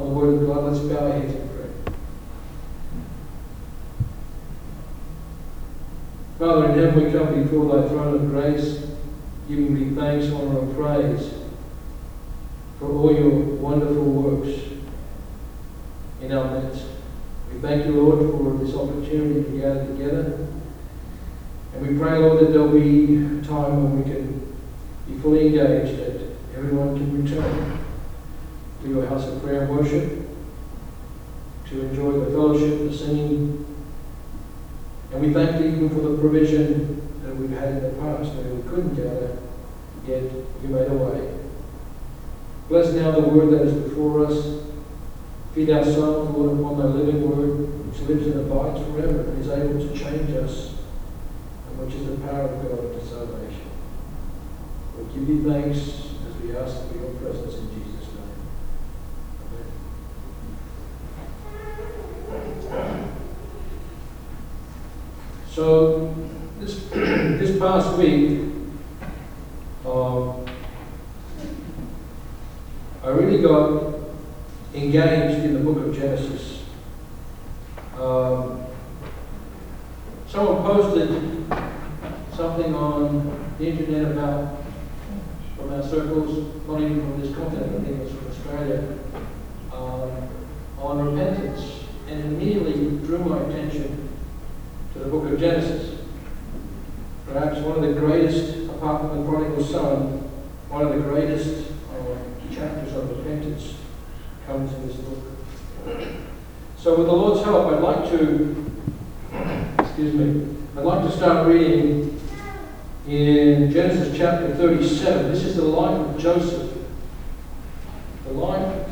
on the Word of God. Let's bow our heads and pray. Father in heaven, we come before thy throne of grace, giving thee thanks, honour, and praise for all your wonderful works in our midst. We thank you, Lord, for this opportunity to gather together. And we pray, Lord, that there'll be time when we can be fully engaged, that everyone can return to your house of prayer and worship, to enjoy the fellowship, the singing. And we thank you for the provision that we've had in the past where we couldn't gather, yet you made a way. Bless now the word that is before us. Feed our souls, Lord, upon thy living word, which lives and abides forever and is able to change us, and which is the power of God to salvation. We give you thanks as we ask for your presence in Jesus' So, this, this past week, um, I really got engaged in the book of Genesis. Um, someone posted something on the internet about, from our circles, not even from this continent, I think it was from Australia, um, on repentance. And immediately drew my attention to the book of Genesis. Perhaps one of the greatest, apart from the prodigal son, one of the greatest chapters of repentance comes in this book. So, with the Lord's help, I'd like to, excuse me, I'd like to start reading in Genesis chapter 37. This is the life of Joseph. The life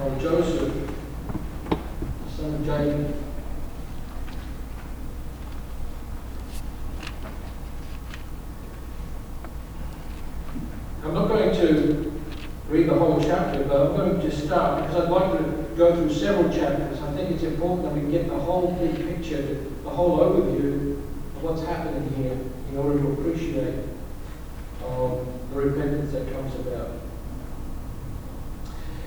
of Joseph, son of Jacob. I'm not going to read the whole chapter, but I'm going to start because I'd like to go through several chapters. I think it's important that we get the whole big picture, the whole overview of what's happening here in order to appreciate um, the repentance that comes about.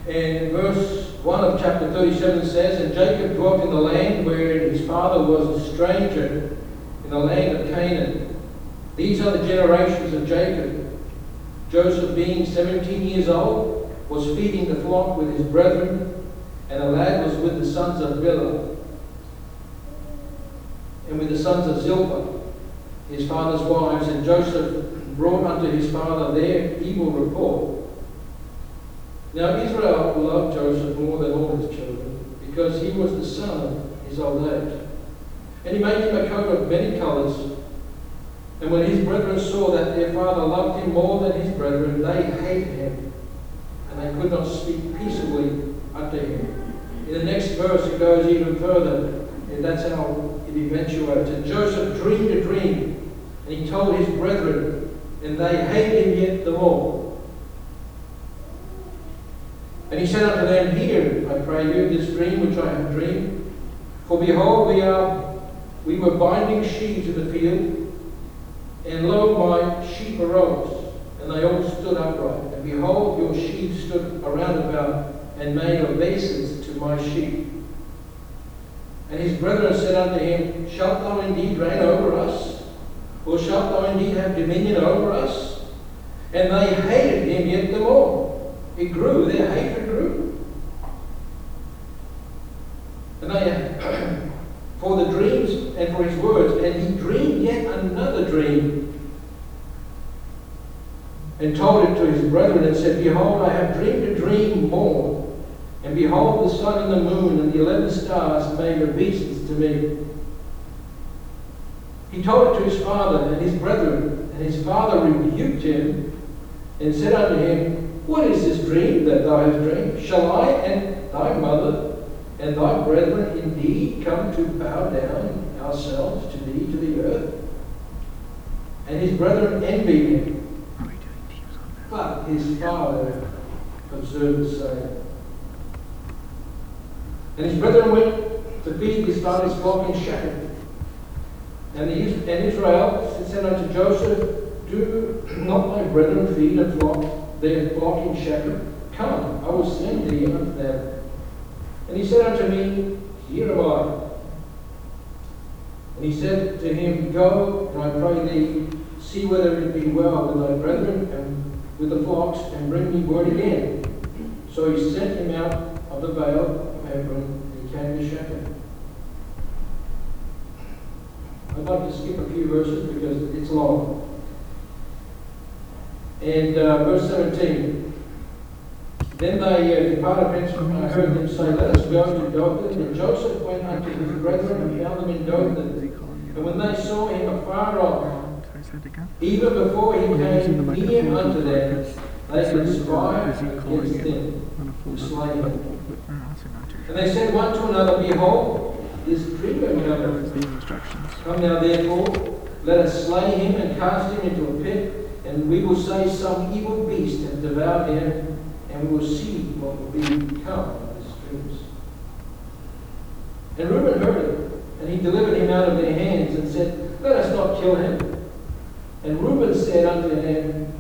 And verse 1 of chapter 37 says, And Jacob dwelt in the land where his father was a stranger, in the land of Canaan. These are the generations of Jacob. Joseph, being 17 years old, was feeding the flock with his brethren, and the lad was with the sons of Bilhah and with the sons of Zilpah, his father's wives. And Joseph brought unto his father their evil report. Now Israel loved Joseph more than all his children, because he was the son of his old age. And he made him a coat of many colors. And when his brethren saw that their father loved him more than his brethren, they hated him, and they could not speak peaceably unto him. In the next verse, it goes even further, and that's how it eventuates. And Joseph dreamed a dream, and he told his brethren, and they hated him yet the more. And he said unto them, Hear, I pray you, this dream which I have dreamed. For behold, we are we were binding sheaves in the field, and lo, my sheep arose, and they all stood upright. And behold, your sheaves stood around about, and made obeisance to my sheep. And his brethren said unto him, Shalt thou indeed reign over us? Or shalt thou indeed have dominion over us? And they hated him yet the more. It grew, their hatred grew. And they, for the dreams and for his words, and he dreamed yet another dream and told it to his brethren and said, Behold, I have dreamed a dream more. And behold, the sun and the moon and the eleven stars made obeisance to me. He told it to his father and his brethren, and his father rebuked him and said unto him, What is this dream that thou hast dreamed? Shall I and thy mother and thy brethren indeed come to bow down ourselves to thee to the earth? And his brethren envied him. But his father observed the same. And his brethren went to feed his father's flock in Shechem. And, the, and Israel said unto Joseph, Do not thy brethren feed and flock their flock in Shechem? Come, I will send thee unto them. And he said unto me, Here am I. And he said to him, Go, and I pray thee, see whether it be well with thy brethren and with the flocks, and bring me word again. So he sent him out of the vale he came to Shechem. I'd like to skip a few verses because it's long. And uh, verse 17. Then they uh, departed hence, and I heard them say, Let us go to Dothan. And Joseph went unto his brethren and found them in Dothan. And when they saw him afar off, even before he came near unto them, they conspired against them to slay him. And they said one to another, Behold, this dreamer cometh. These instructions. Come now therefore, let us slay him and cast him into a pit, and we will say some evil beast hath devoured him, and we will see what will become of his dreams. And Reuben heard it, and he delivered him out of their hands, and said, Let us not kill him. And Reuben said unto him,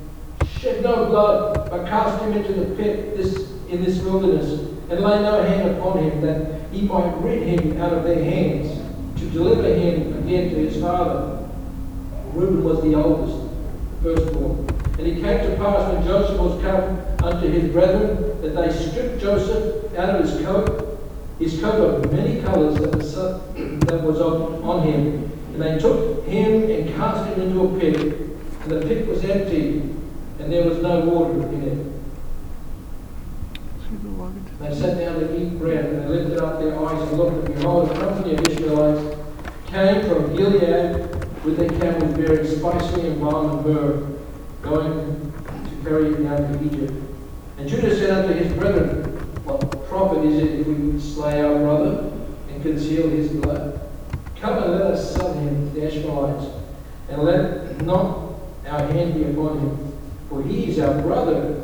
Shed no blood, but cast him into the pit this, in this wilderness, and lay no hand upon him, that he might rid him out of their hands, to deliver him again to his father. Reuben was the oldest, firstborn. And it came to pass when Joseph was come unto his brethren, that they stripped Joseph out of his coat, his coat of many colours that, that was on him. And they took him and cast him into a pit, and the pit was empty, and there was no water in it. They sat down to eat bread, and they lifted up their eyes and looked, and behold, a company of Israelites came from Gilead with their camels bearing spicy and balm and myrrh, going to carry it down to Egypt. And Judah said unto his brethren, What profit is it if we slay our brother and conceal his blood? Come and let us sell him to the Ishmaelites, and let not our hand be upon him, for he is our brother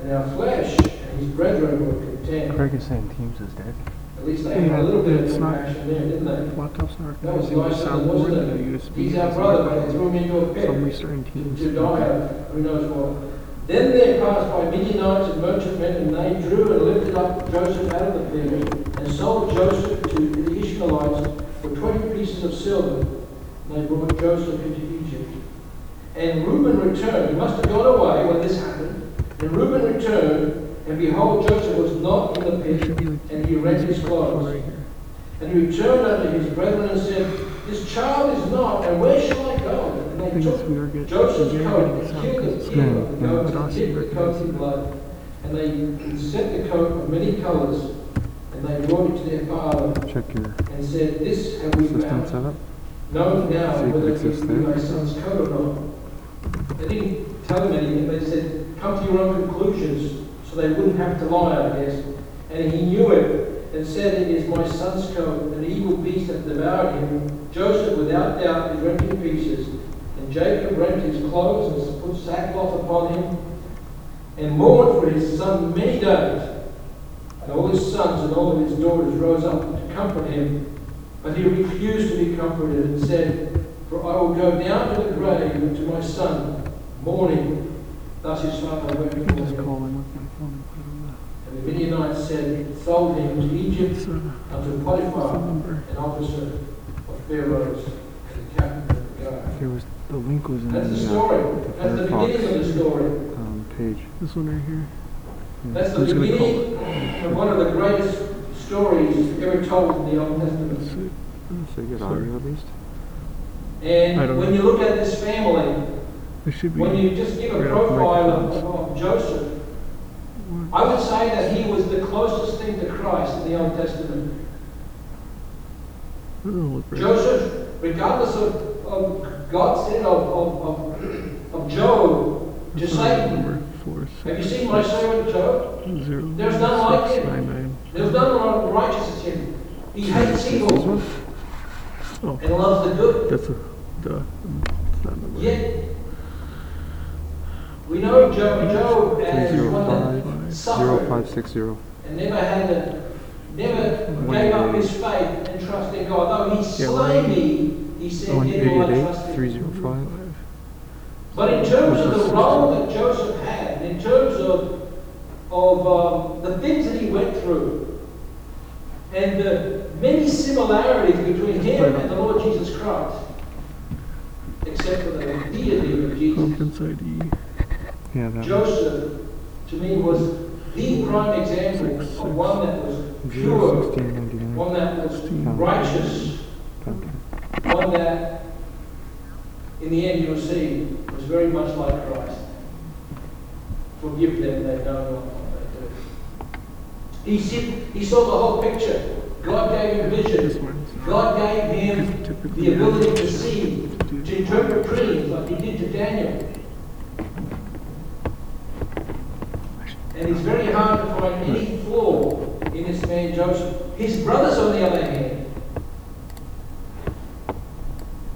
and our flesh, his brethren were content. Craig is saying Teams is dead. At least they had a little bit of It's not- compassion there, didn't they? Laptop's not That was recognizing the nice of them, soundboard wasn't the USB. He's our brother, but they threw him into a So I'm pit Teams. to die of who knows what. Then there passed by Midianites and merchantmen, and they drew and lifted up Joseph out of the pit, and sold Joseph to the Ishmaelites for twenty pieces of silver. And they brought Joseph into Egypt. And Reuben returned. He must have gone away when this happened. And Reuben returned, and behold, Joseph was not in the pit, and he rent his clothes. And he returned unto his brethren and said, This child is not, and where shall I go? And they took Joseph's coat and killed the king of the no, goats and dipped the coat in blood. And they set the coat of many colours, and they brought it to their father, check your and said, This have we found. setup. Know now See whether it be thy son's coat or not. They didn't tell him anything, they said, Come to your own conclusions, so they wouldn't have to lie, I guess. And he knew it, and said, It is my son's coat, an evil beast hath devoured him. Joseph, without doubt, is rent in pieces. And Jacob rent his clothes and put sackcloth upon him, and mourned for his son many days. And all his sons and all of his daughters rose up to comfort him. But he refused to be comforted and said, For I will go down to the grave to my son, mourning. Thus his father wept You for him. call him with my phone and put it on And the Midianites said, sold him to. Egypt It's, unto what's the Potiphar, number? an officer of Pharaoh's, and the captain of the guard. There was the link was in That's the the, uh, story. the That's the Firefox beginning of the story. um, page. This one right here. Yeah, That's the I'm just gonna call it. beginning of one of the greatest stories ever told in the Old Testament. Let's. So you get Sorry. audio at least? And when know. you look at this family, Should be. when you just give a right off the profile of, of Joseph, One. I would say that he was the closest thing to Christ in the Old Testament. That doesn't look right. Joseph, regardless of, of God said of, of, of, of Job to Satan, four, have you seen my servant Job? zero, There's none like him. nine, nine. There's none righteous in him. He hates evil? Oh, and loves the good. that's a, duh. Yet, we know Job, Job as Three zero one that five suffered zero five six zero. and never had a, never gave up his faith and trust in God. Though he Yeah, slay one- me, he said, one yet will I trust in three you." zero five. But in terms of the role that Joseph had, in terms of, of um, the things that he went through and the many similarities between him and the Lord Jesus Christ, except for the deity of Jesus. Yeah, Joseph, to me, was the prime example of one that was pure, sixteen ninety nine. one that was righteous, one that, in the end, you'll see, was very much like Christ. Forgive them, they know not what they do. He, see, he saw the whole picture. God gave him vision. God gave him the ability to see, to interpret dreams like he did to Daniel. And it's very hard to find any flaw in this man Joseph. His brothers, on the other hand,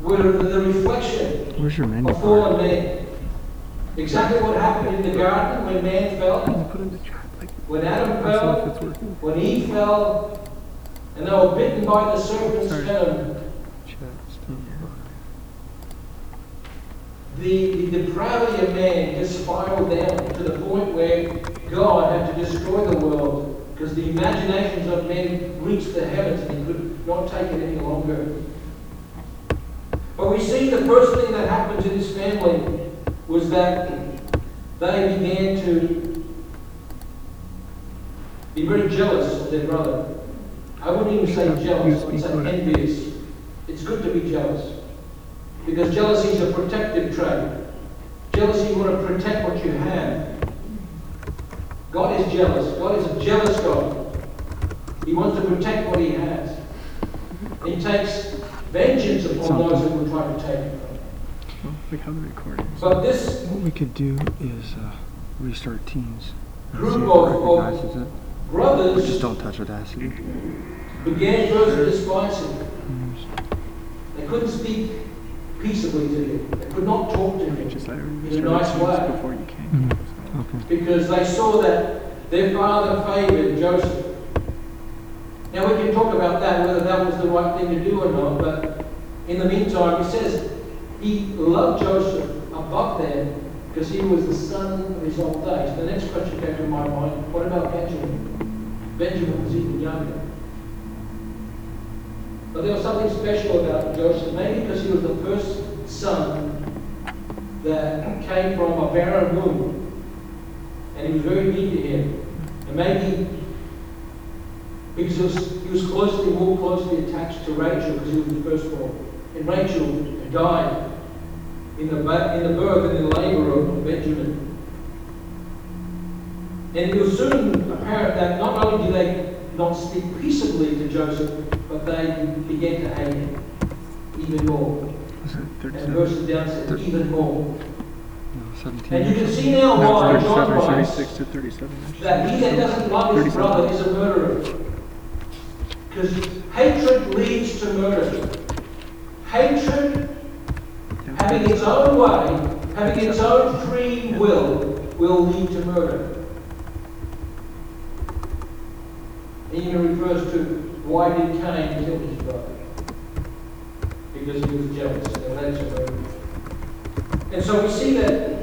were the reflection Where's your menu of fallen man. Exactly what happened in the garden when man fell, Put in the chat, like, when Adam fell, don't know if it's working. when Eve fell, and they were bitten by the serpent's venom. the, the depravity of man just spiraled down to the point where God had to destroy the world because the imaginations of men reached the heavens and he could not take it any longer. But we see the first thing that happened to this family was that they began to be very jealous of their brother. I wouldn't even say jealous, I would say envious. It's good to be jealous. Because jealousy is a protective trait. Jealousy, you want to protect what you have. God is jealous. God is a jealous God. He wants to protect what he has. He takes vengeance upon those who will try to take it from him. Oh, like how the recording. But this What we could do is uh, restart Teams. and Group see if it of- of- recognizes. But brothers just don't touch Audacity. began first to despise him. They couldn't speak peaceably to him. They could not talk to him Just I already in a nice way. before you came. Mhm. Okay. because they saw that their father favored Joseph. Now we can talk about that, whether that was the right thing to do or not, but in the meantime, he says he loved Joseph above them because he was the son of his old age. The next question came to my mind, what about Benjamin? Benjamin was even younger. But there was something special about Joseph, maybe because he was the first son that came from a barren womb and he was very mean to him. And maybe because he was, he was closely, more closely attached to Rachel because he was the firstborn. And Rachel died in the, in the birth and in the labor of Benjamin. And it was soon apparent that not only did they not speak peaceably to Joseph, but they began to hate him even more. And 37? verses down said, even more. No, 17. And you can see now No, why 37, John writes to 37. that he that doesn't love his 37. brother is a murderer. Because hatred leads to murder. Hatred, having its own way, having its own free will, will lead to murder. He even refers to why did Cain kill his brother? Because he was jealous, and that led to murder. And so we see that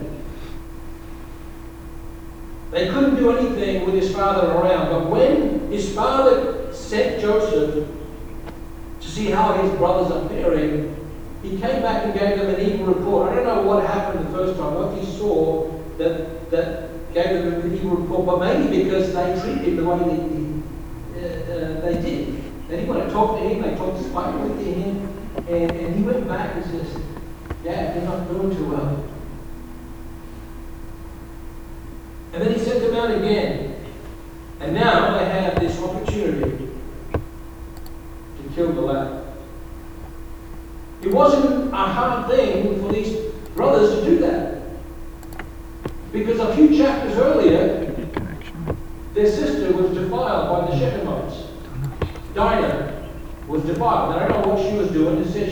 they couldn't do anything with his father around, but when his father sent Joseph to see how his brothers are faring, he came back and gave them an evil report. I don't know what happened the first time, what he saw that, that gave them an evil report, but maybe because they treated him the way they, uh, uh, they did. They didn't want to talk to him, they talked spitefully to him, and, and he went back and says, Dad, you're not doing too well. Again.